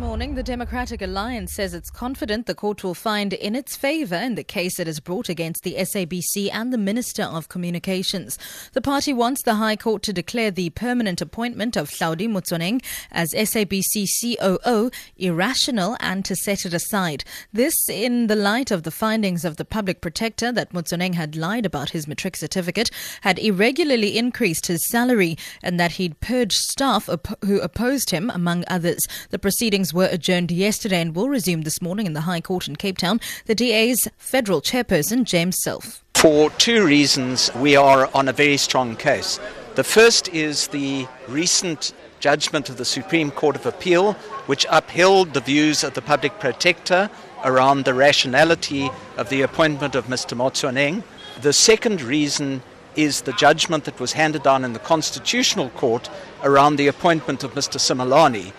Morning. The Democratic Alliance says it's confident the court will find in its favour in the case it has brought against the SABC and the Minister of Communications. The party wants the High Court to declare the permanent appointment of Hlaudi Motsoeneng as SABC COO irrational and to set it aside. This in the light of the findings of the public protector that Motsoeneng had lied about his matric certificate, had irregularly increased his salary, and that he'd purged staff op- who opposed him, among others. The proceedings were adjourned yesterday and will resume this morning in the High Court in Cape Town. The DA's federal chairperson, James Selfe. For two reasons, we are on a very strong case. The first is the recent judgment of the Supreme Court of Appeal, which upheld the views of the public protector around the rationality of the appointment of Mr. Motsoeneng. The second reason is the judgment that was handed down in the Constitutional Court around the appointment of Mr. Simelane.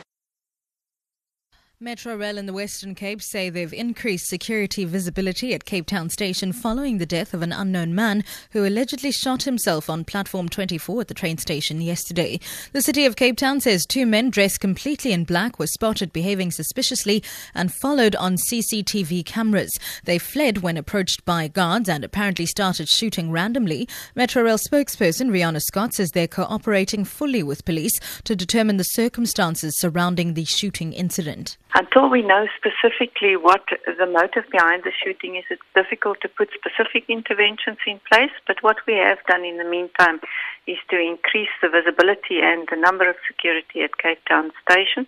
Metro Rail in the Western Cape say they've increased security visibility at Cape Town Station following the death of an unknown man who allegedly shot himself on platform 24 at the train station yesterday. The city of Cape Town says two men dressed completely in black were spotted behaving suspiciously and followed on CCTV cameras. They fled when approached by guards and apparently started shooting randomly. Metro Rail spokesperson Riana Scott says they're cooperating fully with police to determine the circumstances surrounding the shooting incident. Until we know specifically what the motive behind the shooting is, it's difficult to put specific interventions in place. But what we have done in the meantime is to increase the visibility and the number of security at Cape Town Station.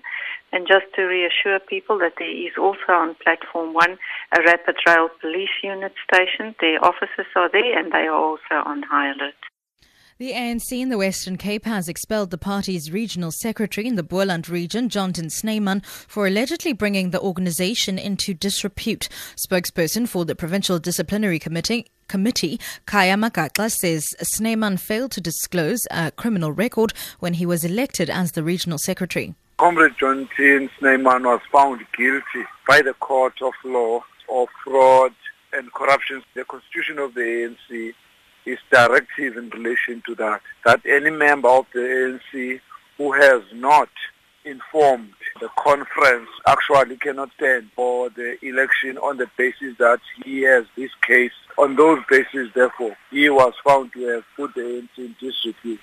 And just to reassure people that there is also on platform one a rapid rail police unit station. Their officers are there and they are also on high alert. The ANC in the Western Cape has expelled the party's regional secretary in the Boland region, Jonathan Snyman, for allegedly bringing the organization into disrepute. Spokesperson for the Provincial Disciplinary Committee Committee, Khaya Magaxa, says Snyman failed to disclose a criminal record when he was elected as the regional secretary. Comrade Jonathan Snyman was found guilty by the court of law of fraud and corruption. The constitution of the ANC is directive in relation to that, that any member of the ANC who has not informed the conference actually cannot stand for the election on the basis that he has this case. On those bases, therefore, he was found to have put the ANC in disrepute.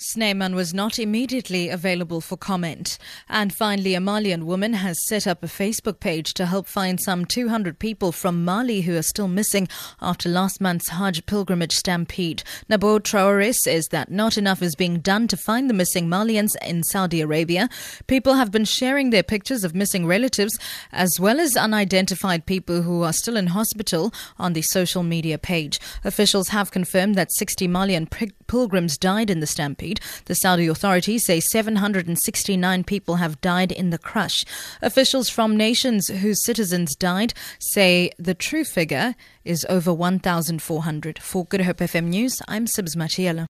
Snyman was not immediately available for comment. And finally, a Malian woman has set up a Facebook page to help find some 200 people from Mali who are still missing after last month's Hajj pilgrimage stampede. Nabo Traore says that not enough is being done to find the missing Malians in Saudi Arabia. People have been sharing their pictures of missing relatives as well as unidentified people who are still in hospital on the social media page. Officials have confirmed that 60 Malian pilgrims died in the stampede. The Saudi authorities say 769 people have died in the crush. Officials from nations whose citizens died say the true figure is over 1,400. For Good Hope FM News, I'm Sibs Machiela.